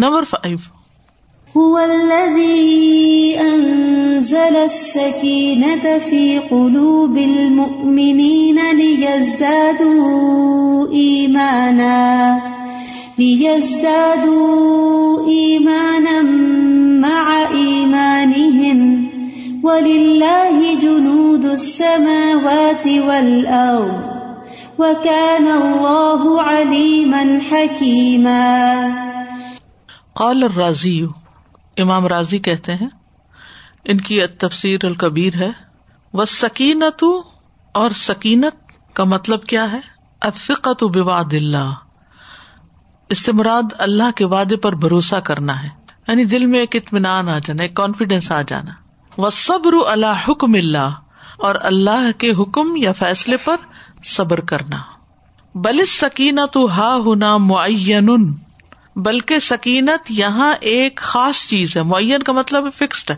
Number five هو الذي أنزل السكينة في قلوب المؤمنين ليزدادوا إيمانا ليزدادوا إيمانا مع إيمانهم، ولله جنود السماوات والأرض، وكان الله عليما حكيما. قال الرازی، امام راضی کہتے ہیں، ان کی تفسیر الکبیر ہے وہ سکینت اور سکینت کا مطلب کیا ہے؟ افقت بواد اللہ، اس سے مراد اللہ کے وعدے پر بھروسہ کرنا ہے۔ یعنی دل میں ایک اطمینان آ جانا، ایک کانفیڈینس آ جانا۔ وہ صبر اللہ حکم اللہ، اور اللہ کے حکم یا فیصلے پر صبر کرنا۔ بل سکینت ہا ہونا معین بلکہ سکینت یہاں ایک خاص چیز ہے۔ معین کا مطلب فکسڈ ہے۔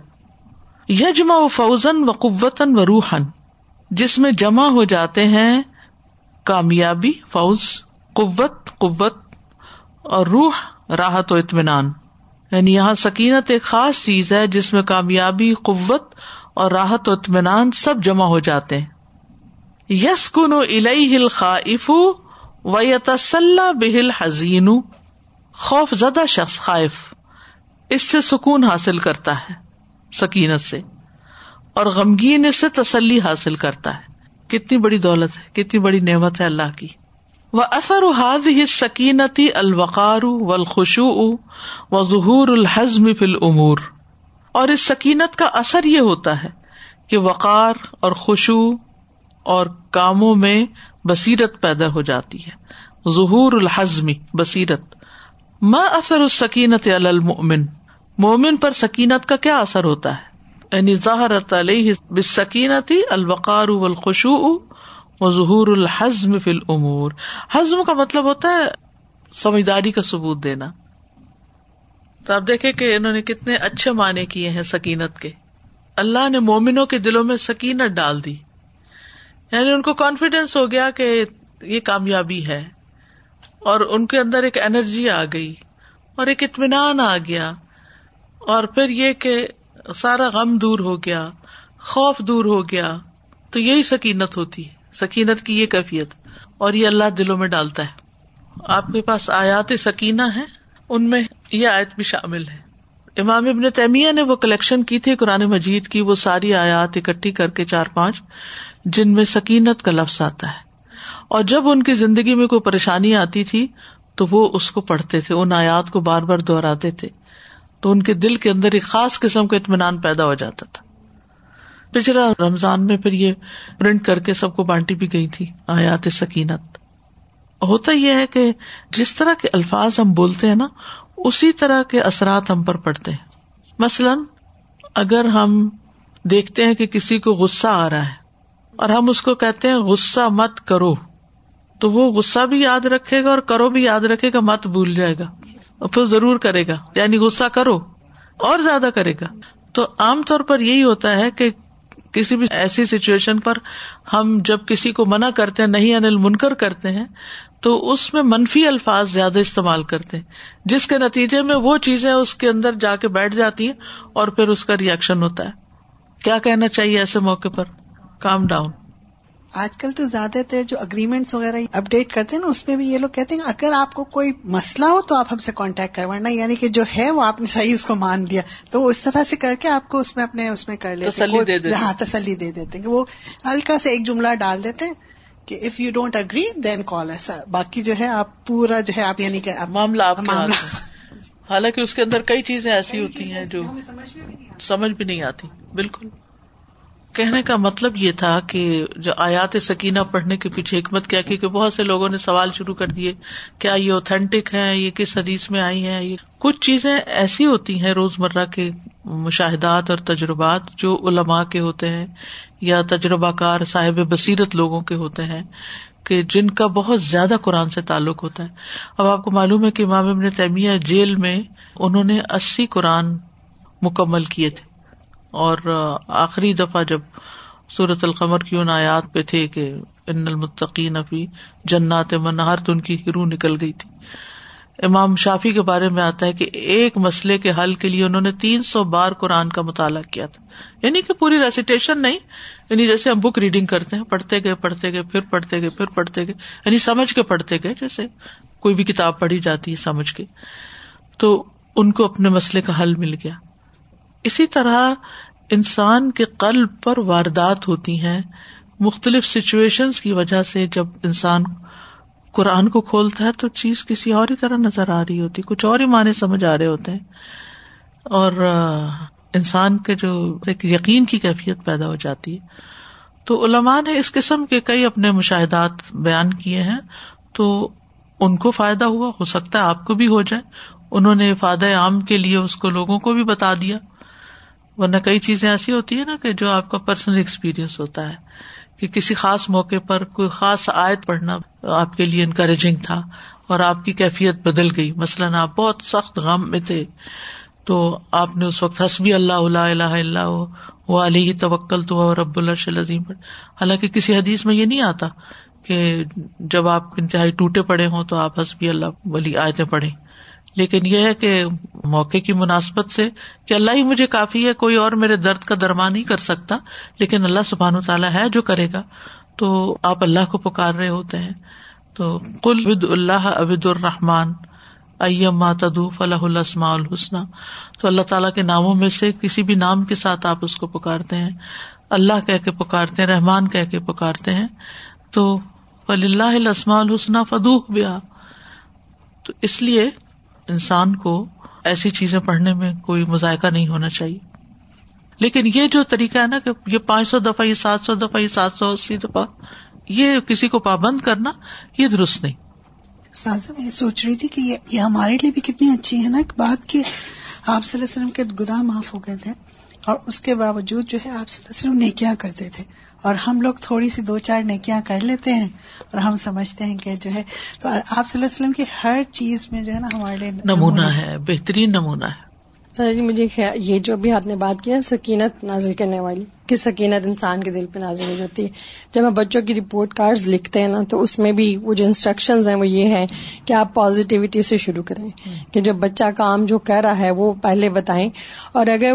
یجما و فوزن و قوتن و روحن جس میں جمع ہو جاتے ہیں کامیابی، فوز، قوت قوت اور روح، راحت و اطمینان۔ یعنی یہاں سکینت ایک خاص چیز ہے جس میں کامیابی، قوت اور راحت و اطمینان سب جمع ہو جاتے ہیں۔ یس کن الخائف و یتسل بہل حزین۔ خوف زدہ شخص خائف اس سے سکون حاصل کرتا ہے، سکینت سے، اور غمگین اس سے تسلی حاصل کرتا ہے۔ کتنی بڑی دولت ہے، کتنی بڑی نعمت ہے اللہ کی۔ وہ اثر حاد ہی سکینتی الوقار و الخشو و ظہور الحزم فل امور اور اس سکینت کا اثر یہ ہوتا ہے کہ وقار اور خوشو اور کاموں میں بصیرت پیدا ہو جاتی ہے۔ ظہور الحزمی بصیرت۔ ماں اثر اس سکینت المن مومن پر سکینت کا کیا اثر ہوتا ہے؟ یعنی ظاہر سکینت الوقار الخشو و ظہور الحزم فل امور حزم کا مطلب ہوتا ہے سمجھداری کا ثبوت دینا۔ تو آپ دیکھے کہ انہوں نے کتنے اچھے معنی کیے ہیں سکینت کے۔ اللہ نے مومنوں کے دلوں میں سکینت ڈال دی۔ یعنی ان کو کانفیڈینس ہو گیا کہ یہ کامیابی ہے۔ اور ان کے اندر ایک اینرجی آ گئی اور ایک اطمینان آ گیا اور پھر یہ کہ سارا غم دور ہو گیا، خوف دور ہو گیا، تو یہی سکینت ہوتی ہے، سکینت کی یہ کیفیت اور یہ اللہ دلوں میں ڈالتا ہے۔ آپ کے پاس آیات سکینہ ہے ان میں یہ آیت بھی شامل ہے۔ امام ابن تیمیہ نے وہ کلیکشن کی تھی، قرآن مجید کی، وہ ساری آیات اکٹھی کر کے چار پانچ، جن میں سکینت کا لفظ آتا ہے۔ اور جب ان کی زندگی میں کوئی پریشانی آتی تھی تو وہ اس کو پڑھتے تھے، ان آیات کو بار بار دہراتے تھے۔ تو ان کے دل کے اندر ایک خاص قسم کا اطمینان پیدا ہو جاتا تھا۔ پچھلا رمضان میں پھر یہ پرنٹ کر کے سب کو بانٹی بھی گئی تھی، آیات سکینت۔ ہوتا یہ ہے کہ جس طرح کے الفاظ ہم بولتے ہیں نا، اسی طرح کے اثرات ہم پر پڑتے ہیں۔ مثلاً، اگر ہم دیکھتے ہیں کہ کسی کو غصہ آ رہا ہے اور ہم اس کو کہتے ہیں، غصہ مت کرو۔ تو وہ غصہ بھی یاد رکھے گا اور کرو بھی یاد رکھے گا، مت بھول جائے گا۔ اور پھر ضرور کرے گا۔ یعنی غصہ کرو۔ اور زیادہ کرے گا۔ تو عام طور پر یہی ہوتا ہے کہ کسی بھی ایسی سچویشن پر ہم جب کسی کو منع کرتے ہیں، نہیں انل منکر کرتے ہیں، تو اس میں منفی الفاظ زیادہ استعمال کرتے ہیں۔ جس کے نتیجے میں وہ چیزیں اس کے اندر جا کے بیٹھ جاتی ہیں اور پھر اس کا ریئیکشن ہوتا ہے۔ کیا کہنا چاہیے ایسے موقع پر؟ کام ڈاؤن آج کل تو زیادہ تر جو اگریمنٹس وغیرہ اپڈیٹ کرتے ہیں نا اس میں بھی یہ لوگ کہتے ہیں اگر آپ کو کوئی مسئلہ ہو تو آپ ہم سے کانٹیکٹ کروانا یعنی کہ جو ہے وہ آپ نے صحیح اس کو مان لیا۔ تو وہ اس طرح سے کر کے آپ کو اس میں اپنے اس میں کر لیتے ہاں تسلی دے دیتے ہیں کہ وہ ہلکا سے ایک جملہ ڈال دیتے ہیں کہ if you don't agree then call ایسا باقی جو ہے آپ پورا جو ہے آپ یعنی کہ معاملہ حالانکہ اس کے اندر کئی چیزیں ایسی ہوتی ہیں جو سمجھ بھی نہیں آتی۔ بالکل۔ کہنے کا مطلب یہ تھا کہ جو آیات سکینہ پڑھنے کے پیچھے حکمت کیا کہ بہت سے لوگوں نے سوال شروع کر دیے، کیا یہ اوتھینٹک ہے یہ کس حدیث میں آئی ہیں؟ یہ کچھ چیزیں ایسی ہوتی ہیں روز مرہ کے مشاہدات اور تجربات جو علماء کے ہوتے ہیں یا تجربہ کار صاحب بصیرت لوگوں کے ہوتے ہیں کہ جن کا بہت زیادہ قرآن سے تعلق ہوتا ہے۔ اب آپ کو معلوم ہے کہ امام ابن تیمیہ جیل میں انہوں نے اسی قرآن مکمل کیے تھے۔ اور آخری دفعہ جب سورت القمر کی ان آیات پہ تھے کہ ان المتقین ابھی جنات منہار تو ان کی ہرو نکل گئی تھی۔ امام شافی کے بارے میں آتا ہے کہ ایک مسئلے کے حل کے لیے انہوں نے تین سو بار قرآن کا مطالعہ کیا تھا۔ یعنی کہ پوری ریسیٹیشن نہیں یعنی جیسے ہم بک ریڈنگ کرتے ہیں، پڑھتے گئے پڑھتے گئے، پھر پڑھتے گئے، پھر پڑھتے گئے۔ یعنی سمجھ کے پڑھتے گئے، جیسے کوئی بھی کتاب پڑھی جاتی ہے سمجھ کے۔ تو ان کو اپنے مسئلے کا حل مل گیا۔ اسی طرح انسان کے قلب پر واردات ہوتی ہیں۔ مختلف سچویشن کی وجہ سے جب انسان قرآن کو کھولتا ہے تو چیز کسی اور ہی طرح نظر آ رہی ہوتی، کچھ اور ہی معنی سمجھ آ رہے ہوتے ہیں۔ اور انسان کے جو ایک یقین کی کیفیت پیدا ہو جاتی ہے۔ تو علماء نے اس قسم کے کئی اپنے مشاہدات بیان کیے ہیں۔ تو ان کو فائدہ ہوا، ہو سکتا ہے آپ کو بھی ہو جائے۔ انہوں نے فائدہ عام کے لیے اس کو لوگوں کو بھی بتا دیا۔ ورنہ کئی چیزیں ایسی ہوتی ہے نا کہ جو آپ کا پرسنل ایکسپیرئنس ہوتا ہے کہ کسی خاص موقع پر کوئی خاص آیت پڑھنا آپ کے لیے انکریجنگ تھا اور آپ کی کیفیت بدل گئی۔ مثلاً آپ بہت سخت غم میں تھے تو آپ نے اس وقت حسبی اللہ اللہ اللہ وہ علی توکل تو رب اللہ عظیم پڑھ حالانکہ کسی حدیث میں یہ نہیں آتا کہ جب آپ انتہائی ٹوٹے پڑے ہوں تو آپ حسبی اللہ ولی آیتیں پڑھیں۔ لیکن یہ ہے کہ موقع کی مناسبت سے کہ اللہ ہی مجھے کافی ہے، کوئی اور میرے درد کا درما نہیں کر سکتا، لیکن اللہ سبحان و تعالیٰ ہے جو کرے گا۔ تو آپ اللہ کو پکار رہے ہوتے ہیں۔ تو کل ود اللہ ابد الرحمان ائم ماتدو فلاح السما الحسن تو اللہ تعالیٰ کے ناموں میں سے کسی بھی نام کے ساتھ آپ اس کو پکارتے ہیں۔ اللہ کہہ کے پکارتے ہیں، رحمان کہہ کے پکارتے ہیں۔ تو فل اللہ السما الحسن فدوح بیا تو اس لیے انسان کو ایسی چیزیں پڑھنے میں کوئی مذائقہ نہیں ہونا چاہیے۔ لیکن یہ جو طریقہ ہے نا کہ یہ پانچ سو دفعہ، یہ سات سو دفعہ، یہ سات سو اسی دفعہ، یہ کسی کو پابند کرنا یہ درست نہیں۔ سازا، میں سوچ رہی تھی کہ یہ ہمارے لیے بھی کتنی اچھی ہے نا بات کہ آپ صلی اللہ علیہ وسلم کے گناہ معاف ہو گئے تھے اور اس کے باوجود جو ہے آپ صلی اللہ علیہ وسلم نیکیاں کرتے تھے۔ اور ہم لوگ تھوڑی سی دو چار نیکیاں کر لیتے ہیں اور ہم سمجھتے ہیں کہ جو ہے تو آپ صلی اللہ علیہ وسلم کی ہر چیز میں جو ہے نا ہمارے لیے نمونہ ہے۔ بہترین نمونہ ہے۔ سر جی مجھے یہ جو بھی آپ نے بات کی سکینت نازل کرنے والی کہ سکینت انسان کے دل پہ نازل ہو جاتی ہے۔ جب ہم بچوں کی رپورٹ کارڈ لکھتے ہیں نا تو اس میں بھی وہ جو انسٹرکشن ہیں وہ یہ ہے کہ آپ پازیٹیوٹی سے شروع کریں۔ کہ جو بچہ کام جو کر رہا ہے وہ پہلے بتائیں۔ اور اگر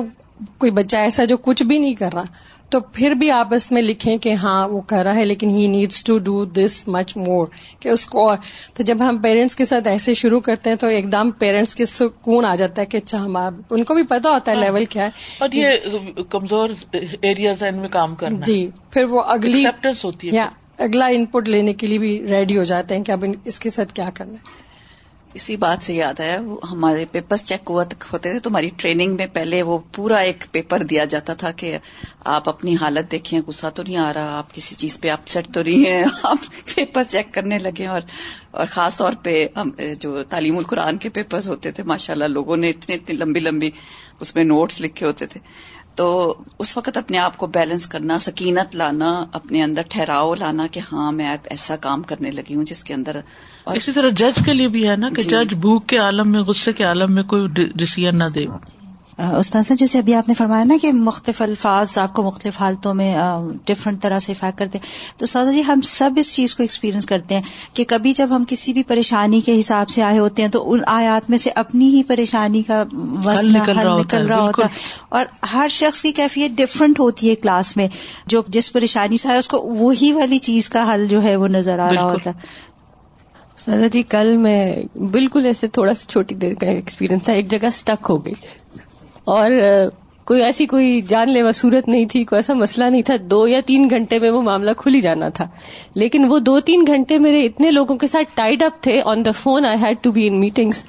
کوئی بچہ ایسا جو کچھ بھی نہیں کر رہا تو پھر بھی آپ اس میں لکھیں کہ ہاں وہ کر رہا ہے لیکن he needs to do this much more کہ اس کو اور۔ تو جب ہم پیرنٹس کے ساتھ ایسے شروع کرتے ہیں تو ایک دم پیرنٹس کے سکون آ جاتا ہے کہ اچھا ہم ان کو بھی پتا ہوتا ہے لیول کیا ہے۔ اور یہ کمزور ایریاز ان میں کام کرنا۔ جی پھر وہ اگلی ہوتی ہے۔ اگلا ان پٹ لینے کے لیے بھی ریڈی ہو جاتے ہیں کہ اب اس کے ساتھ کیا کرنا ہے۔ اسی بات سے یاد ہے ہمارے پیپرز چیک ہوتے تھے تو ہماری ٹریننگ میں پہلے وہ پورا ایک پیپر دیا جاتا تھا کہ آپ اپنی حالت دیکھیں، غصہ تو نہیں آ رہا، آپ کسی چیز پہ اپ سیٹ تو نہیں ہے آپ پیپر چیک کرنے لگے اور اور خاص طور پہ جو تعلیم القرآن کے پیپرز ہوتے تھے ماشاء اللہ لوگوں نے اتنی اتنی لمبی لمبی اس میں نوٹس لکھے ہوتے تھے۔ تو اس وقت اپنے آپ کو بیلنس کرنا سکینت لانا اپنے اندر ٹھہراؤ لانا کہ ہاں میں ایسا کام کرنے لگی ہوں جس کے اندر اور اسی طرح جج کے لیے بھی ہے نا کہ جی۔ جج بھوک کے عالم میں غصے کے عالم میں کوئی ڈسیزن نہ دے۔ استاذہ جیسے ابھی آپ نے فرمایا نا کہ مختلف الفاظ آپ کو مختلف حالتوں میں ڈفرنٹ طرح سے افیکٹ کرتے ہیں۔ تو استاذہ جی ہم سب اس چیز کو ایکسپیرینس کرتے ہیں کہ کبھی جب ہم کسی بھی پریشانی کے حساب سے آئے ہوتے ہیں تو ان آیات میں سے اپنی ہی پریشانی کا حل نکل رہا ہوتا ہے۔ اور ہر شخص کی کیفیت ڈفرنٹ ہوتی ہے کلاس میں۔ جو جس پریشانی سے آئے اس کو وہی والی چیز کا حل جو ہے وہ نظر آ رہا ہوتا ہے۔ سر جی کل میں بالکل ایسے تھوڑا سا چھوٹی دیر کا ایکسپیرینس تھا ایک جگہ اسٹک ہو گئی۔ اور کوئی ایسی کوئی جان لیوا صورت نہیں تھی، کوئی ایسا مسئلہ نہیں تھا، دو یا تین گھنٹے میں وہ معاملہ کھل ہی جانا تھا۔ لیکن وہ دو تین گھنٹے میرے اتنے لوگوں کے ساتھ ٹائڈ اپ تھے on the phone I had to be in meetings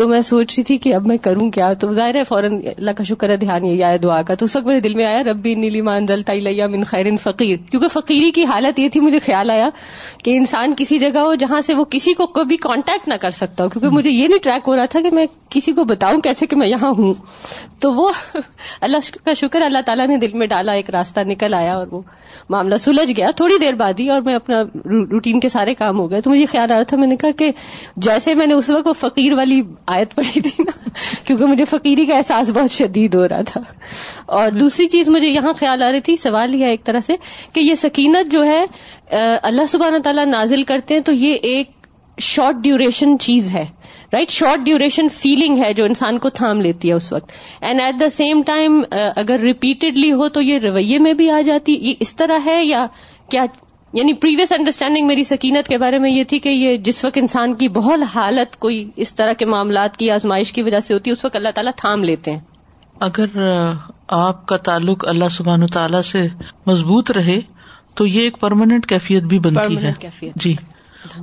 تو میں سوچ رہی تھی کہ اب میں کروں کیا؟ تو ظاہر ہے فوراً اللہ کا شکر ہے، دھیان یہی آیا، دعا کا۔ تو اس وقت میرے دل میں آیا، ربی نیلی مان دل من خیر فقیر۔ کیونکہ فقیری کی حالت یہ تھی، مجھے خیال آیا کہ انسان کسی جگہ ہو جہاں سے وہ کسی کو کبھی کانٹیکٹ نہ کر سکتا ہو۔ کیونکہ مجھے یہ نہیں ٹریک ہو رہا تھا کہ میں کسی کو بتاؤں کیسے کہ میں یہاں ہوں۔ تو وہ اللہ کا شکر اللہ تعالیٰ نے دل میں ڈالا، ایک راستہ نکل آیا اور وہ معاملہ سلجھ گیا۔ تھوڑی دیر بعد ہی اور میں اپنا روٹین کے سارے کام ہو گئے۔ تو مجھے خیال آ رہا تھا، میں نے کہا کہ جیسے میں نے اس وقت وہ فقیر والی آیت پڑھی تھی نا، کیونکہ مجھے فقیری کا احساس بہت شدید ہو رہا تھا۔ اور دوسری چیز مجھے یہاں خیال آ رہی تھی، سوال یہ ایک طرح سے کہ یہ سکینت جو ہے اللہ سبحانہ تعالیٰ نازل کرتے ہیں تو یہ ایک شارٹ ڈیوریشن چیز ہے رائٹ شارٹ ڈیوریشن فیلنگ ہے جو انسان کو تھام لیتی ہے اس وقت۔ And at the same time اگر ریپیٹڈلی ہو تو یہ رویے میں بھی آ جاتی، یہ اس طرح ہے یا کیا یعنی پریویس انڈرسٹینڈنگ میری سکینت کے بارے میں یہ تھی کہ یہ جس وقت انسان کی بہت حالت کوئی اس طرح کے معاملات کی آزمائش کی وجہ سے ہوتی ہے اس وقت اللہ تعالیٰ تھام لیتے ہیں۔ اگر آپ کا تعلق اللہ سبحان تعالیٰ سے مضبوط رہے تو یہ ایک پرماننٹ کیفیت بھی بنتی ہے۔ جی۔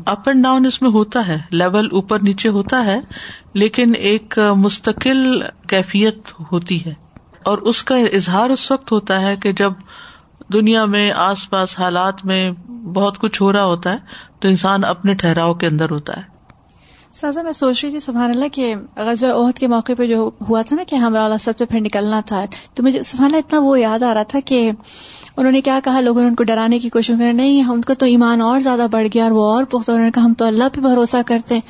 اپ اینڈ ڈاؤن اس میں ہوتا ہے لیول اوپر نیچے ہوتا ہے لیکن ایک مستقل کیفیت ہوتی ہے۔ اور اس کا اظہار اس وقت ہوتا ہے کہ جب دنیا میں، آس پاس حالات میں بہت کچھ ہو رہا ہوتا ہے، تو انسان اپنے ٹھہراؤ کے اندر ہوتا ہے۔ سازا، میں سوچ رہی تھی، سبحان اللہ، کہ غزب عہد کے موقع پہ جو ہوا تھا نا کہ ہمارا سب سے پھر نکلنا تھا، تو مجھے، سبحان اللہ، اتنا وہ یاد آ رہا تھا کہ انہوں نے کیا کہا، لوگوں نے ان کو ڈرانے کی کوشش کر نہیں، ہم کو تو ایمان اور زیادہ بڑھ گیا اور وہ اور پختہ، انہوں نے کہا، ہم تو اللہ پہ بھروسہ کرتے۔ ہیں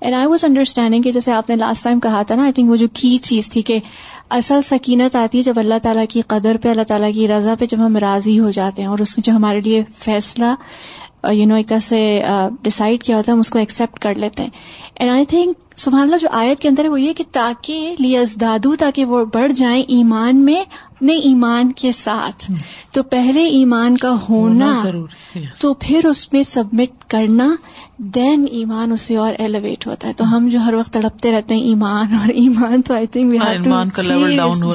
اینڈ آئی واز انڈرسٹینڈنگ کہ جیسے آپ نے لاسٹ ٹائم کہا تھا نا آئی تھنک وہ جو کی چیز تھی کہ اصل سکینت آتی ہے جب اللہ تعالیٰ کی قدر پہ، اللہ تعالیٰ کی رضا پہ جب ہم راضی ہو جاتے ہیں اور اس جو ہمارے لیے فیصلہ uh, یو نو ایک طرح سے uh, ڈسائڈ کیا ہوتا ہے، ہم اس کو ایکسیپٹ کر لیتے ہیں. اینڈ آئی تھنک سبحان اللہ، جو آیت کے اندر ہے، وہ یہ کہ تاکہ لیز دادو، تاکہ وہ بڑھ جائیں ایمان میں اپنے ایمان کے ساتھ۔ تو پہلے ایمان کا ہونا تو پھر اس میں سبمٹ کرنا دین ایمان اسے اور ایلیویٹ ہوتا ہے۔ تو ہم جو ہر وقت تڑپتے رہتے ہیں ایمان اور ایمان تو آئی تھنک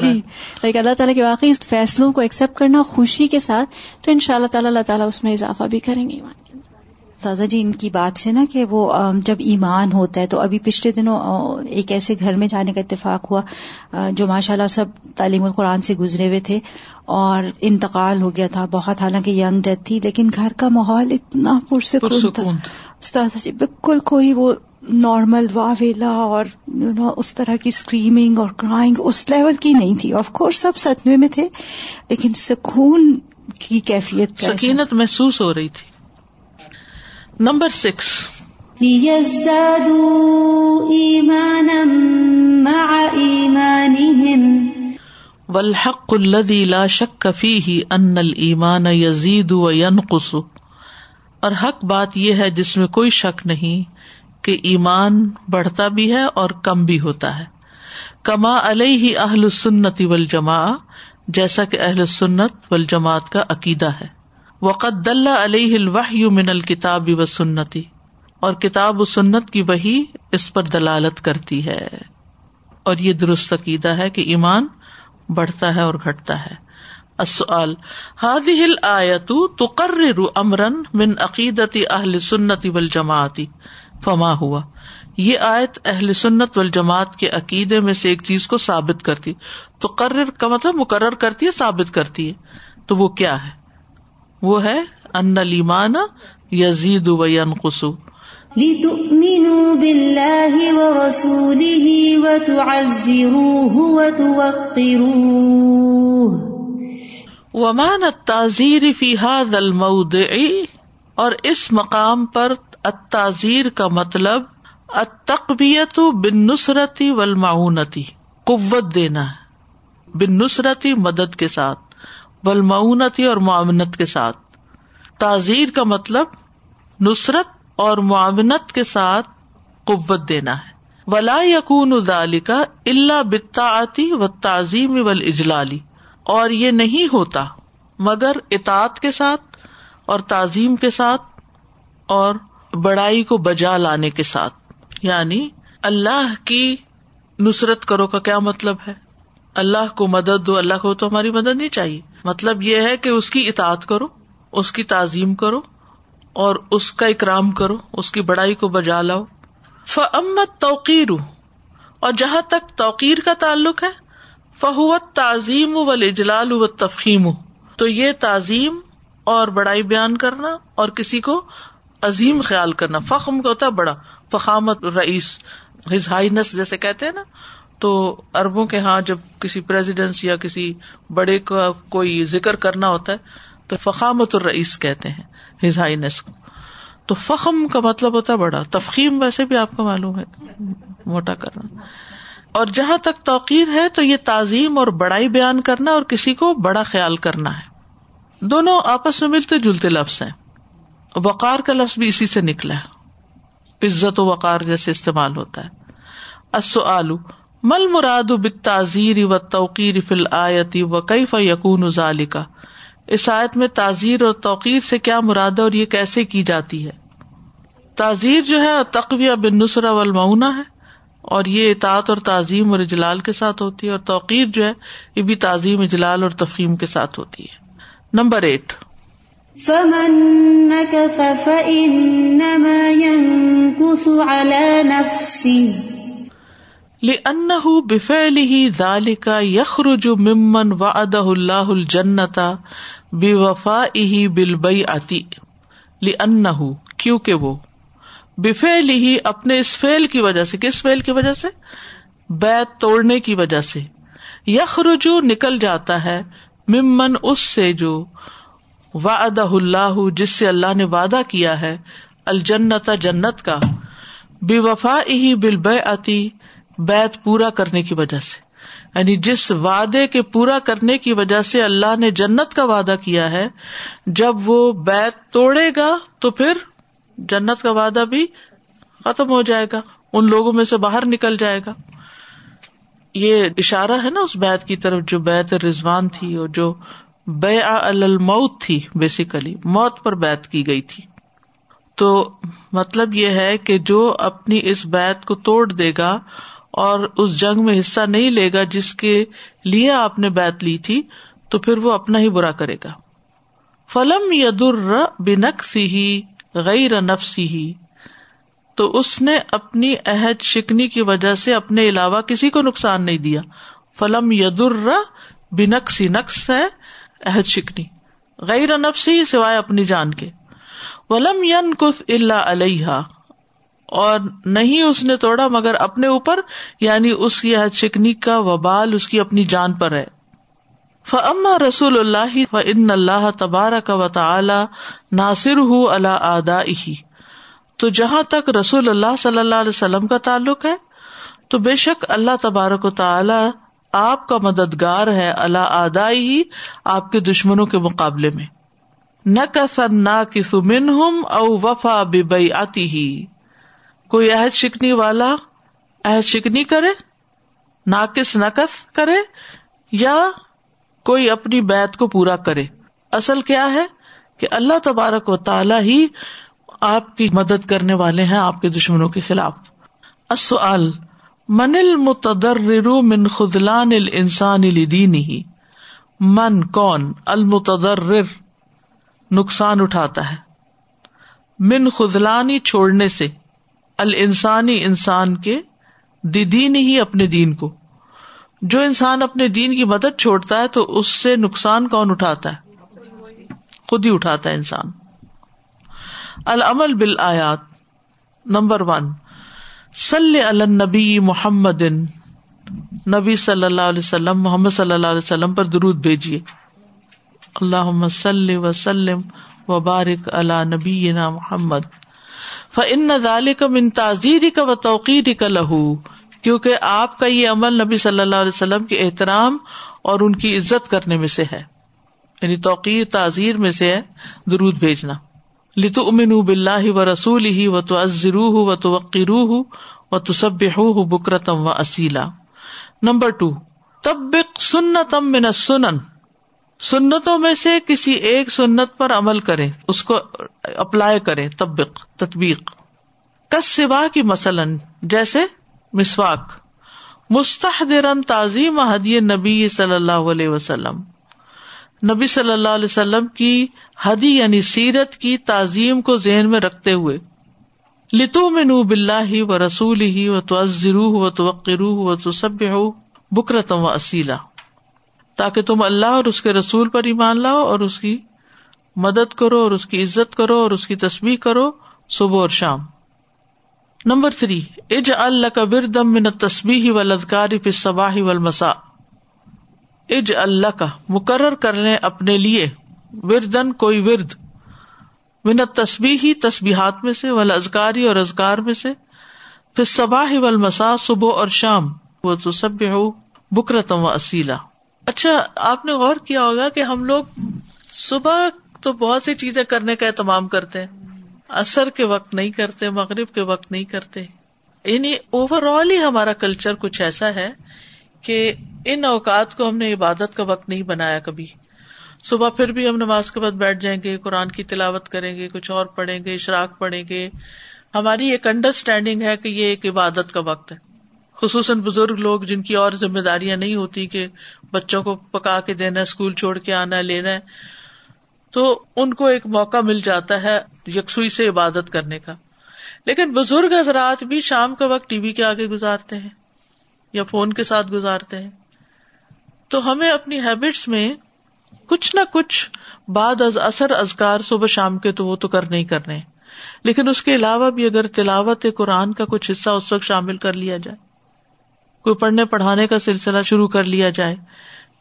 جی۔ لائک اللہ تعالیٰ کے واقعی فیصلوں کو ایکسپٹ کرنا خوشی کے ساتھ تو ان شاء اللہ تعالیٰ اللہ تعالیٰ اس میں اضافہ بھی کریں گے ایمان تازہ جی ان کی بات سے نا کہ وہ جب ایمان ہوتا ہے تو ابھی پچھلے دنوں ایک ایسے گھر میں جانے کا اتفاق ہوا جو ماشاء اللہ سب تعلیم القرآن سے گزرے ہوئے تھے اور انتقال ہو گیا تھا بہت حالانکہ ینگ ڈیتھ تھی لیکن گھر کا ماحول اتنا پرسکون تھا۔ استاذہ جی بالکل کوئی وہ نارمل واویلا اور اس طرح کی اسکریمنگ اور کرائنگ اس لیول کی نہیں تھی۔ آف کورس سب ستوے میں تھے لیکن سکون کی کیفیت سکینت محسوس ہو رہی تھی۔ نمبر سکس والحق الذي لا شك فيه ان الایمان يزيد وينقص. اور حق بات یہ ہے جس میں کوئی شک نہیں کہ ایمان بڑھتا بھی ہے اور کم بھی ہوتا ہے. کما علیہ اہل سنتی والجماع جیسا کہ اہل سنت والجماعت کا عقیدہ ہے۔ وقت اللہ علیہ الوحی من الکتاب و سنتی، اور کتاب و سنت کی وہی اس پر دلالت کرتی ہے۔ اور یہ درست عقیدہ ہے کہ ایمان بڑھتا ہے اور گھٹتا ہے۔ السؤال هذه الآیت تقرر امرا من عقیدت اہل سنت والجماعتی فما ہوا؟ یہ آیت اہل سنت والجماعت کے عقیدے میں سے ایک چیز کو ثابت کرتی۔ تقرر کا مطلب مقرر کرتی ہے، ثابت کرتی ہے۔ تو وہ کیا ہے؟ وہ ہے ان لیمان یزید و ینقص لتؤمنوا بالله ورسوله وتعزروه وتوقروه۔ ومان التعزیر فی هذا الموضع اور اس مقام پر التعزیر کا مطلب التقبیت بالنصرت والمعونتی قوت دینا ہے بالنصرت مدد کے ساتھ۔ بلمعونتی اور معاونت کے ساتھ۔ تعزیر کا مطلب نصرت اور معاونت کے ساتھ قوت دینا ہے۔ ولا یقون ادالی کا اللہ بتاعتی و تعظیم و اجلالی اور یہ نہیں ہوتا مگر اطاط کے ساتھ اور تعظیم کے ساتھ اور بڑائی کو بجا لانے کے ساتھ۔ یعنی اللہ کی نصرت کرو کا کیا مطلب ہے؟ اللہ کو مدد دو، اللہ کو تو ہماری مدد نہیں چاہیے۔ مطلب یہ ہے کہ اس کی اطاعت کرو، اس کی تعظیم کرو اور اس کا اکرام کرو، اس کی بڑائی کو بجا لاؤ۔ فمت توقیر اور جہاں تک توقیر کا تعلق ہے فہوت تعظیم و اجلال و تفہیم تو یہ تعظیم اور بڑائی بیان کرنا اور کسی کو عظیم خیال کرنا۔ فخم کا ہوتا ہے بڑا، فخامت رئیس ہز ہائینس جیسے کہتے ہیں نا۔ تو اربوں کے ہاں جب کسی پریزیڈینس یا کسی بڑے کا کوئی ذکر کرنا ہوتا ہے، تو فخامت الرئیس کہتے ہیں ہز ہائینس کو۔ تو فخم کا مطلب ہوتا ہے بڑا۔ تفخیم ویسے بھی آپ کو معلوم ہے، موٹا کرنا۔ اور جہاں تک توقیر ہے، تو یہ تعظیم اور بڑائی بیان کرنا اور کسی کو بڑا خیال کرنا ہے۔ دونوں آپس میں ملتے جلتے لفظ ہیں۔ وقار کا لفظ بھی اسی سے نکلا ہے۔ عزت و وقار جیسے استعمال ہوتا ہے۔ السؤال مل مراد بالتعزیر و توقیر فی آیتی و کیف یقون ذالکا۔ اس آیت میں تعزیر اور توقیر سے کیا مراد ہے اور یہ کیسے کی جاتی ہے؟ تعزیر جو ہے، تقویہ بن نسرا والمعونہ ہے اور یہ اطاعت اور تعظیم اور اجلال کے ساتھ ہوتی ہے اور توقیر جو ہے، یہ بھی تعظیم، اجلال اور تفہیم کے ساتھ ہوتی ہے۔ Number eight. فمن نكث فإنما ينكث على نفسه۔ لأنه بفعله ذلك يخرج ممن وعده الله الجنة بوفائه بالبيعة. لأنه، کیونکہ وہ بفعل ہی اپنے اس فیل کی وجہ سے، کس فیل کی وجہ سے؟ بیت توڑنے کی وجہ سے. یخرجو نکل جاتا ہے ممن اس سے جو وعدہ اللہ جس سے اللہ نے وعدہ کیا ہے الجنت جنت کا. بے وفا ہی بل آتی بیت پورا کرنے کی وجہ سے۔ یعنی جس وعدے کے پورا کرنے کی وجہ سے اللہ نے جنت کا وعدہ کیا ہے، جب وہ بیت توڑے گا تو پھر جنت کا وعدہ بھی ختم ہو جائے گا، ان لوگوں میں سے باہر نکل جائے گا۔ یہ اشارہ ہے نا اس بیت کی طرف، جو بیت رضوان تھی اور جو بے الموت تھی بیسیکلی موت پر بیت کی گئی تھی۔ تو مطلب یہ ہے کہ جو اپنی اس بیت کو توڑ دے گا اور اس جنگ میں حصہ نہیں لے گا جس کے لیے آپ نے بیت لی تھی، تو پھر وہ اپنا ہی برا کرے گا۔ فلم یدر بنک سی غیر نفسی ہی تو اس نے اپنی عہد شکنی کی وجہ سے اپنے علاوہ کسی کو نقصان نہیں دیا۔ فلم یدر بنقسی نقص ہے عہد شکنی۔ غیر نفسی سوائے اپنی جان کے۔ ولم ین کف اللہ علیہ اور نہیں اس نے توڑا، مگر اپنے اوپر یعنی اس کی عہد شکنی کا وبال اس کی اپنی جان پر ہے۔ فما رسول اللہ و ان اللہ تبارہ کا و تعلی ناصر ہُ اللہ ادا تو جہاں تک رسول اللہ صلی اللہ علیہ وسلم کا تعلق ہے، تو بے شک اللہ تبارک و تعالی آپ کا مددگار ہے اللہ آدائی ہی آپ کے دشمنوں کے مقابلے میں۔ نہ کسن نہ کسمن ہم او وفا بئی آتی ہی کوئی عہد شکنی والا عہد شکنی کرے؟ ناقص نقص کرے؟ یا کوئی اپنی بیت کو پورا کرے؟ اصل کیا ہے کہ اللہ تبارک و تعالی ہی آپ کی مدد کرنے والے ہیں آپ کے دشمنوں کے خلاف۔ من المتدر من خدلان الانسان لدین ہی من کون؟ المتدر نقصان اٹھاتا ہے۔ من خدلانی چھوڑنے سے۔ الانسانی انسان کے دین ہی اپنے دین کو۔ جو انسان اپنے دین کی مدد چھوڑتا ہے تو اس سے نقصان کون اٹھاتا ہے؟ خود ہی اٹھاتا ہے انسان۔ العمل بل آیات نمبر ون، صلی النبی محمد نبی صلی اللہ علیہ وسلم، محمد صلی اللہ علیہ وسلم پر درود بھیجیے۔ اللہ صلی وسلم و بارک اللہ نبی محمد۔ فن ذالک من تعزیر کا و توقیر کا لہو کیونکہ آپ کا یہ عمل نبی صلی اللہ علیہ وسلم کے احترام اور ان کی عزت کرنے میں سے ہے۔ یعنی توقیر، تعزیر میں سے ہے۔ درود بھیجنا۔ لتو امن بلّہ و رسول ہی و تو ازرو و تو وقیرو و تو سب بکرتم و اسیلا نمبر ٹو۔ تب سنتم من سنن سنتوں میں سے کسی ایک سنت پر عمل کرے اس کو اپلائی کرے تبق تطبیق۔ کس سوا کی مثلاً، جیسے مسواک۔ مستحدرن تعظیم ہدی نبی صلی اللہ علیہ وسلم۔ نبی صلی اللہ علیہ وسلم کی ہدی یعنی سیرت کی تعظیم کو ذہن میں رکھتے ہوئے لتو میں نو بلّہ و رسول ہی و تو ازرو و تو وقرو و تو سب بکرتم و اسیلا تاکہ تم اللہ اور اس کے رسول پر ایمان لاؤ اور اس کی مدد کرو اور اس کی عزت کرو اور اس کی تصویر کرو صبح اور شام۔ نمبر تھری اج اللہ کا بردم من تصبی و لدکاری پھر صباح و مسا اج اللہ کا مقرر کر لیں اپنے لیے وردن کوئی ورد۔ من تصبی ہی میں سے و ازکاری اور ازکار میں سے۔ پھر صباح و مسا صبح اور شام۔ وہ تو سب ہو بکرتم و اسیلا اچھا آپ نے غور کیا ہوگا کہ ہم لوگ صبح تو بہت سی چیزیں کرنے کا اہتمام کرتے ہیں۔ اثر کے وقت نہیں کرتے، مغرب کے وقت نہیں کرتے۔ یعنی اوور آل ہی ہمارا کلچر کچھ ایسا ہے کہ ان اوقات کو ہم نے عبادت کا وقت نہیں بنایا کبھی۔ صبح پھر بھی ہم نماز کے بعد بیٹھ جائیں گے، قرآن کی تلاوت کریں گے، کچھ اور پڑھیں گے، اشراق پڑھیں گے۔ ہماری ایک انڈرسٹینڈنگ ہے کہ یہ ایک عبادت کا وقت ہے۔ خصوصاً بزرگ لوگ جن کی اور ذمہ داریاں نہیں ہوتی کہ بچوں کو پکا کے دینا اسکول چھوڑ کے آنا، لینا ہے، تو ان کو ایک موقع مل جاتا ہے یکسوئی سے عبادت کرنے کا۔ لیکن بزرگ حضرات بھی شام کا وقت ٹی وی کے آگے گزارتے ہیں یا فون کے ساتھ گزارتے ہیں۔ تو ہمیں اپنی ہیبٹس میں کچھ نہ کچھ بعد از اثر ازکار صبح شام کے تو وہ تو کرنے ہی کرنے لیکن اس کے علاوہ بھی اگر تلاوت قرآن کا کچھ حصہ اس وقت شامل کر لیا جائے۔ کوئی پڑھنے پڑھانے کا سلسلہ شروع کر لیا جائے،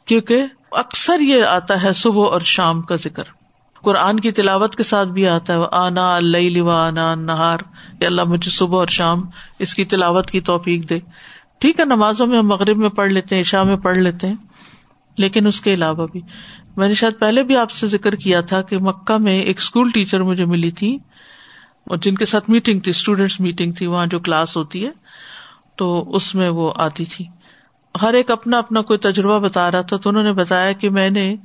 کیونکہ اکثر یہ آتا ہے صبح اور شام کا ذکر۔ قرآن کی تلاوت کے ساتھ بھی آتا ہے آنا اللہ آنا نہار اللہ مجھے صبح اور شام اس کی تلاوت کی توفیق دے۔ ٹھیک ہے، نمازوں میں ہم مغرب میں پڑھ لیتے ہیں، عشاء میں پڑھ لیتے ہیں، لیکن اس کے علاوہ بھی۔ میں نے شاید پہلے بھی آپ سے ذکر کیا تھا کہ مکہ میں ایک اسکول ٹیچر مجھے ملی تھی، اور جن کے ساتھ میٹنگ تھی اسٹوڈینٹس میٹنگ تھی، وہاں جو کلاس ہوتی ہے تو اس میں وہ آتی تھی۔ ہر ایک اپنا اپنا کوئی تجربہ بتا رہا تھا تو انہوں نے بتایا کہ میں نے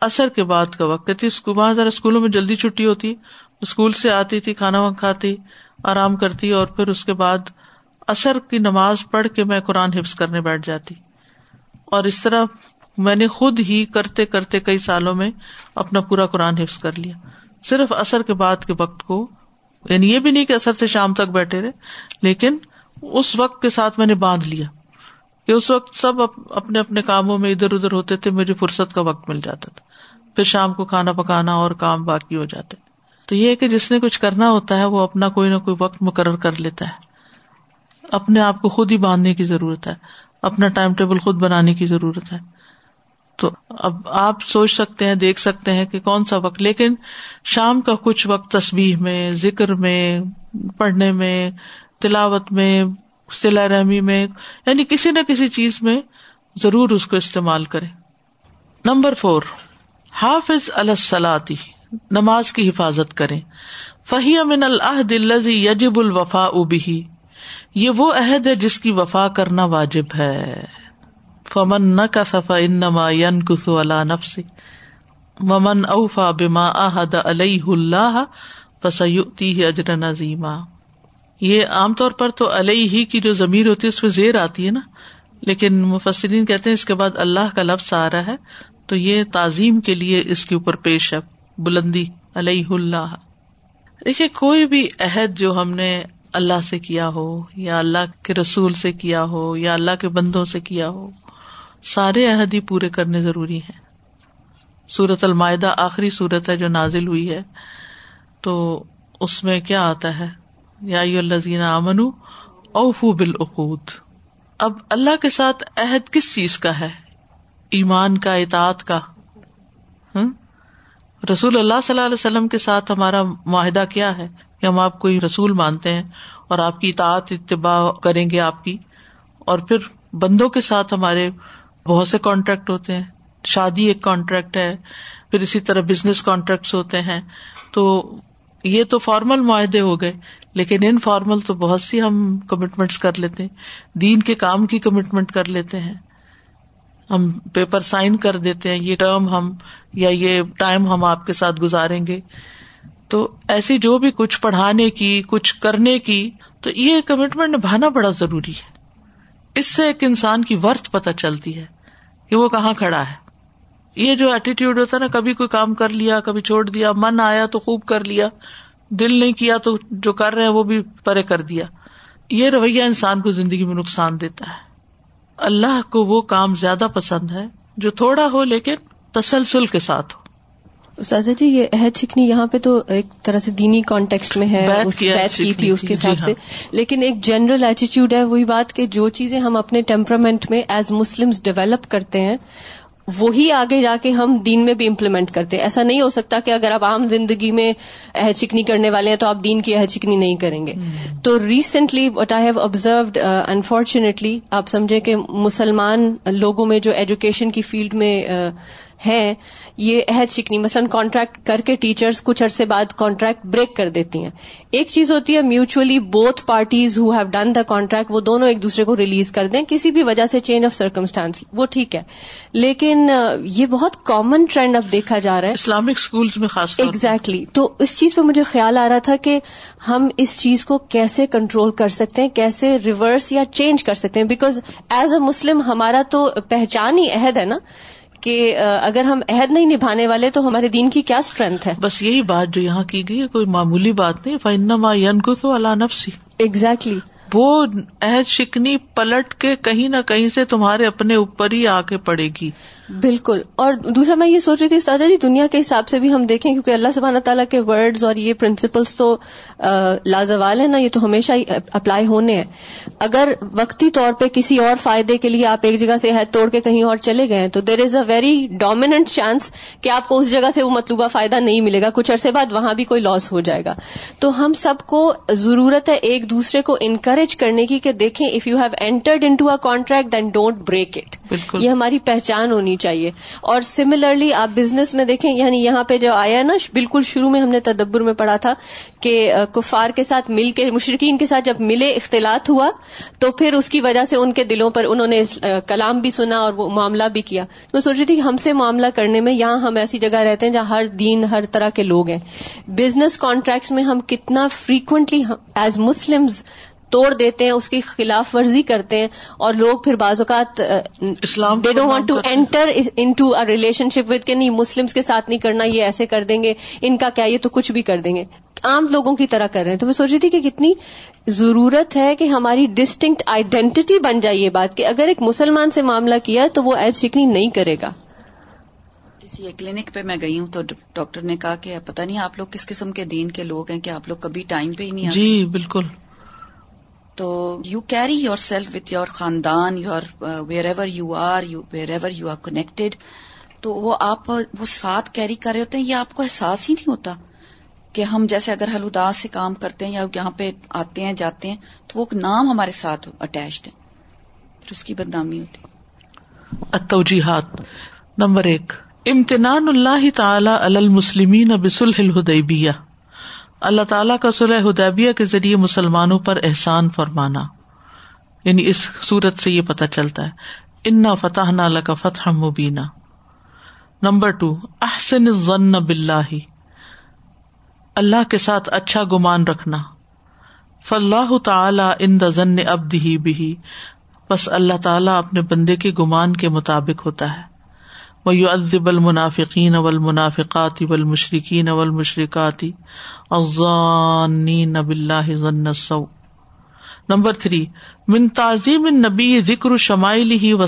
اثر کے بعد کا وقت تھی وہاں ذرا اسکولوں میں جلدی چھٹی ہوتی، اسکول سے آتی تھی، کھانا وانا کھاتی، آرام کرتی اور پھر اس کے بعد اثر کی نماز پڑھ کے میں قرآن حفظ کرنے بیٹھ جاتی۔ اور اس طرح میں نے خود ہی کرتے کرتے کئی سالوں میں اپنا پورا قرآن حفظ کر لیا۔ صرف اثر کے بعد کے وقت کو یعنی یہ بھی نہیں کہ اثر سے شام تک بیٹھے رہے، لیکن اس وقت کے ساتھ میں نے باندھ لیا کہ اس وقت سب اپنے اپنے کاموں میں ادھر ادھر ہوتے تھے، مجھے فرصت کا وقت مل جاتا تھا۔ پھر شام کو کھانا پکانا اور کام باقی ہو جاتے تو یہ کہ جس نے کچھ کرنا ہوتا ہے، وہ اپنا کوئی نہ کوئی وقت مقرر کر لیتا ہے۔ اپنے آپ کو خود ہی باندھنے کی ضرورت ہے۔ اپنا ٹائم ٹیبل خود بنانے کی ضرورت ہے۔ تو اب آپ سوچ سکتے ہیں، دیکھ سکتے ہیں کہ کون سا وقت، لیکن شام کا کچھ وقت تصویر میں، ذکر میں، پڑھنے میں تلاوت میں سلا رحمی میں یعنی کسی نہ کسی چیز میں ضرور اس کو استعمال کرے نمبر فور، حافظ السلاتی نماز کی حفاظت کرے فہی امن الحد الزی یجب الوفا ابھی یہ وہ عہد ہے جس کی وفا کرنا واجب ہے۔ فمن نہ کا صفا انما ین کسو اللہ نفسی ممن اوفا بما احد علیہ اللہ فسیوتی اجر نظیمہ یہ عام طور پر تو علیہ ہی کی جو ضمیر ہوتی ہے، اس میں زیر آتی ہے نا۔ لیکن مفسرین کہتے ہیں اس کے بعد اللہ کا لفظ آ رہا ہے، تو یہ تعظیم کے لیے اس کے اوپر پیش ہے، بلندی، علیہ اللہ۔ دیکھیے، کوئی بھی عہد جو ہم نے اللہ سے کیا ہو، یا اللہ کے رسول سے کیا ہو، یا اللہ کے بندوں سے کیا ہو، سارے عہد ہی پورے کرنے ضروری ہیں۔ سورت المائدہ آخری صورت ہے جو نازل ہوئی ہے، تو اس میں کیا آتا ہے؟ یا امن اوفو بالعقود۔ اب اللہ کے ساتھ عہد کس چیز کا ہے؟ ایمان کا، اطاعت کا۔ رسول اللہ صلی اللہ علیہ وسلم کے ساتھ ہمارا معاہدہ کیا ہے؟ کہ ہم آپ کو رسول مانتے ہیں اور آپ کی اطاعت، اتباع کریں گے آپ کی۔ اور پھر بندوں کے ساتھ ہمارے بہت سے کانٹریکٹ ہوتے ہیں۔ شادی ایک کانٹریکٹ ہے، پھر اسی طرح بزنس کانٹریکٹ ہوتے ہیں۔ تو یہ تو فارمل معاہدے ہو گئے، لیکن ان فارمل تو بہت سی ہم کمٹمنٹ کر لیتے ہیں۔ دین کے کام کی کمٹمنٹ کر لیتے ہیں۔ ہم پیپر سائن کر دیتے ہیں، یہ ٹرم ہم یا یہ ٹائم ہم آپ کے ساتھ گزاریں گے۔ تو ایسی جو بھی کچھ پڑھانے کی، کچھ کرنے کی، تو یہ کمٹمنٹ نبھانا بڑا ضروری ہے۔ اس سے ایک انسان کی ورتھ پتہ چلتی ہے کہ وہ کہاں کھڑا ہے۔ یہ جو ایٹیٹیوڈ ہوتا ہے نا کبھی کوئی کام کر لیا کبھی چھوڑ دیا من آیا تو خوب کر لیا دل نہیں کیا تو جو کر رہے ہیں وہ بھی پرے کر دیا. یہ رویہ انسان کو زندگی میں نقصان دیتا ہے. اللہ کو وہ کام زیادہ پسند ہے جو تھوڑا ہو لیکن تسلسل کے ساتھ ہو. سازا جی یہ عہد چکنی یہاں پہ تو ایک طرح سے دینی کانٹیکسٹ میں ہے بیت کی تھی اس کے حساب سے۔ لیکن ایک جنرل ایٹیچیوڈ ہے وہی بات کہ جو چیزیں ہم اپنے ٹیمپرامنٹ میں ایز مسلم ڈیولپ کرتے ہیں وہی آگے جا کے ہم دین میں بھی امپلیمنٹ کرتے ایسا نہیں ہو سکتا کہ اگر آپ عام زندگی میں اہد چکنی کرنے والے ہیں تو آپ دین کی اہد چکنی نہیں کریں گے۔ تو recently what I have observed unfortunately آپ سمجھے کہ مسلمان لوگوں میں جو ایجوکیشن کی فیلڈ میں ہیں یہ عہد شکنی مثلاً کانٹریکٹ کر کے ٹیچرز کچھ عرصے بعد کانٹریکٹ بریک کر دیتی ہیں۔ ایک چیز ہوتی ہے mutually both parties who have done the contract وہ دونوں ایک دوسرے کو ریلیز کر دیں کسی بھی وجہ سے چینج آف سرکمسٹانس وہ ٹھیک ہے۔ لیکن یہ بہت کامن ٹرینڈ اب دیکھا جا رہا ہے۔ اسلامک اسکولس میں خاص ایگزیکٹلی تو اس چیز پہ مجھے خیال آ رہا تھا کہ ہم اس چیز کو کیسے کنٹرول کر سکتے ہیں کیسے ریورس یا چینج کر سکتے ہیں۔ بیکاز ایز اے مسلم ہمارا تو پہچان ہی عہد ہے نا۔ کہ اگر ہم عہد نہیں نبھانے والے تو ہمارے دین کی کیا اسٹرینتھ ہے؟ بس یہی بات جو یہاں کی گئی ہے کوئی معمولی بات نہیں فنما کو اللہ نفسی ایگزیکٹلی وہ عہد شکنی پلٹ کے کہیں نہ کہیں سے تمہارے اپنے اوپر ہی آ کے پڑے گی۔ بالکل۔ اور دوسرا میں یہ سوچ رہی تھی، استاد جی دنیا کے حساب سے بھی ہم دیکھیں، کیونکہ اللہ سبحانہ تعالیٰ کے ورڈز اور یہ پرنسپلس تو لازوال ہے نا، یہ تو ہمیشہ ہی اپلائی ہونے ہیں۔ اگر وقتی طور پہ کسی اور فائدے کے لیے آپ ایک جگہ سے عہد توڑ کے کہیں اور چلے گئے تو there is a very dominant chance کہ آپ کو اس جگہ سے وہ مطلوبہ فائدہ نہیں ملے گا۔ کچھ عرصے بعد وہاں بھی کوئی لاس ہو جائے گا۔ تو ہم سب کو ضرورت ہے ایک دوسرے کو انکریج کرنے کی کہ دیکھیں if you have entered into a contract then don't break it یہ ہماری پہچان ہونی چاہیے۔ اور سملرلی آپ بزنس میں دیکھیں یعنی یہاں پہ جو آیا نا بالکل شروع میں ہم نے تدبر میں پڑھا تھا کہ کفار کے ساتھ مل کے مشرقین کے ساتھ جب ملے اختلاط ہوا تو پھر اس کی وجہ سے ان کے دلوں پر انہوں نے کلام بھی سنا اور وہ معاملہ بھی کیا۔ میں سوچ رہی تھی کہ ہم سے معاملہ کرنے میں یہاں ہم ایسی جگہ رہتے ہیں جہاں ہر دین ہر طرح کے لوگ ہیں۔ بزنس کانٹریکٹس میں ہم کتنا فریکوینٹلی ایز مسلمز توڑ دیتے ہیں اس کی خلاف ورزی کرتے ہیں اور لوگ پھر بعض اوقات اسلام they don't want to enter into relationship with کے نہیں مسلم کے ساتھ نہیں کرنا یہ ایسے کر دیں گے ان کا کیا یہ تو کچھ بھی کر دیں گے۔ عام لوگوں کی طرح کر رہے ہیں۔ تو میں سوچ رہی تھی کہ کتنی ضرورت ہے کہ ہماری ڈسٹنکٹ آئیڈینٹی بن جائے یہ بات کہ اگر ایک مسلمان سے معاملہ کیا تو وہ ایز شکنی نہیں کرے گا۔ کسی کلینک پہ میں گئی ہوں تو ڈاکٹر نے کہا کہ پتہ نہیں آپ لوگ کس قسم کے دین کے لوگ ہیں کہ آپ لوگ کبھی ٹائم پہ ہی نہیں جی بالکل۔ تو you carry yourself with your خاندان your wherever you are you wherever you are connected تو وہ آپ، وہ ساتھ کیری کر رہے ہوتے ہیں یہ آپ کو احساس ہی نہیں ہوتا کہ ہم جیسے اگر حلدا سے کام کرتے ہیں یا یہاں پہ آتے ہیں، جاتے ہیں، تو وہ نام ہمارے ساتھ اٹیچڈ ہے پھر اس کی بدنامی ہوتی التوجیحات. نمبر ایک. امتنان اللہ تعالی المسلمین بسلح الحدیبیہ. اللہ تعالیٰ کا صلح حدیبیہ کے ذریعے مسلمانوں پر احسان فرمانا۔ یعنی اس صورت سے یہ پتہ چلتا ہے۔ انا فتح نہ کا فتح مبینہ نمبر ٹو، احسن ضن بلّہ اللہ کے ساتھ اچھا گمان رکھنا۔ فلاح تعالی ان ضن ابد ہی بھی بس اللہ تعالیٰ اپنے بندے کے گمان کے مطابق ہوتا ہے۔ وہ یو المنافقین اول منافقات اول مشرقین اول مشرقاتی ازان سو نمبر تھری من تعظیم نبی ذکر شمائل ہی و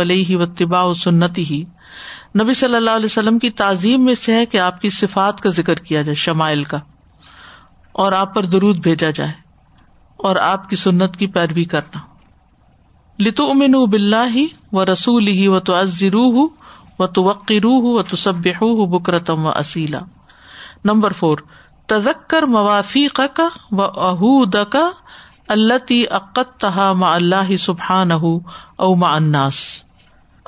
علیہ و طباء و سنتی نبی صلی اللہ علیہ وسلم کی تعظیم میں سے ہے کہ آپ کی صفات کا ذکر کیا جائے، شمائل کا، اور آپ پر درود بھیجا جائے، اور آپ کی سنت کی پیروی کرنا۔ لتو امن بلّہ و رسول ہی و تو ازرو و توقرو و تصب بکرتم و اسیلا نمبر فور تزکر موافیق کا و اہود کا اللہ عقت تہا ما اللہ سبحان او ما اناس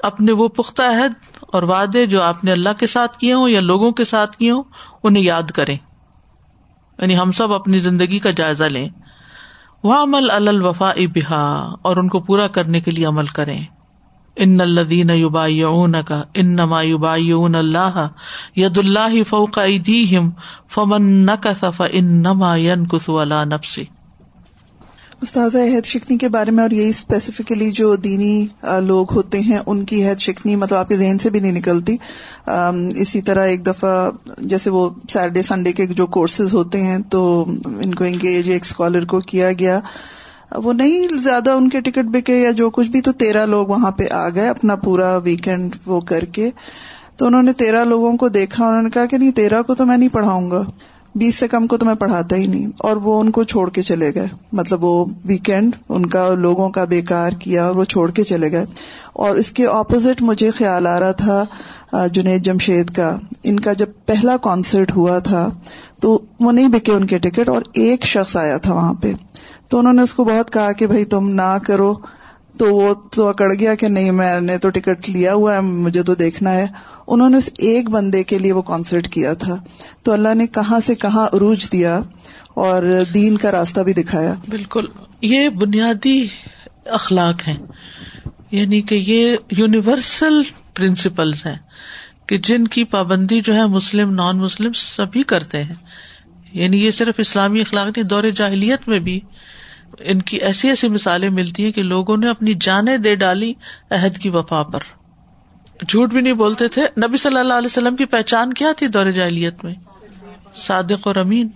اپنے وہ پختہ عہد اور وعدے جو آپ نے اللہ کے ساتھ کیے ہوں یا لوگوں کے ساتھ کیے ہوں، انہیں یاد کریں۔ یعنی ہم سب اپنی زندگی کا جائزہ لیں۔ وہ عمل الوفا بحا اور ان کو پورا کرنے کے لیے عمل کریں۔ ان الدین یوبا کا ان نما یوبا اللہ، ید اللہ فوق فمن نقص ان نما کس نفسی استاذ عہد شکنی کے بارے میں اور یہی اسپیسیفکلی جو دینی لوگ ہوتے ہیں، ان کی عہد شکنی مطلب آپ کے ذہن سے بھی نہیں نکلتی۔ اسی طرح ایک دفعہ جیسے وہ سیٹرڈے سنڈے کے جو کورسز ہوتے ہیں، تو ان کو انگیج ایک اسکالر کو کیا گیا۔ وہ نہیں زیادہ ان کے ٹکٹ بکے یا جو کچھ بھی، تو تیرہ لوگ وہاں پہ آ گئے اپنا پورا ویکینڈ وہ کر کے۔ تو انہوں نے تیرہ لوگوں کو دیکھا، انہوں نے کہا کہ نہیں، تیرہ کو تو میں نہیں پڑھاؤں گا، بیس سے کم کو تو میں پڑھاتا ہی نہیں۔ اور وہ ان کو چھوڑ کے چلے گئے۔ مطلب وہ ویکینڈ ان کا لوگوں کا بیکار کیا اور وہ چھوڑ کے چلے گئے۔ اور اس کے اپوزٹ مجھے خیال آ رہا تھا جنید جمشید کا۔ ان کا جب پہلا کانسرٹ ہوا تھا، تو وہ نہیں بکے ان کے ٹکٹ اور ایک شخص آیا تھا وہاں پہ۔ تو انہوں نے اس کو بہت کہا کہ بھائی تم نہ کرو تو وہ تو اکڑ گیا کہ نہیں، میں نے تو ٹکٹ لیا ہوا ہے، مجھے تو دیکھنا ہے۔ انہوں نے اس ایک بندے کے لیے وہ کانسرٹ کیا تھا۔ تو اللہ نے کہاں سے کہاں عروج دیا اور دین کا راستہ بھی دکھایا۔ بالکل۔ یہ بنیادی اخلاق ہیں۔ یعنی کہ یہ یونیورسل پرنسپلس ہیں کہ جن کی پابندی جو ہے مسلم نان مسلم سبھی کرتے ہیں۔ یعنی یہ صرف اسلامی اخلاق نہیں، دور جاہلیت میں بھی ان کی ایسی ایسی مثالیں ملتی ہیں کہ لوگوں نے اپنی جانیں دے ڈالی عہد کی وفا پر۔ جھوٹ بھی نہیں بولتے تھے۔ نبی صلی اللہ علیہ وسلم کی پہچان کیا تھی دور جاہلیت میں؟ صادق اور امین۔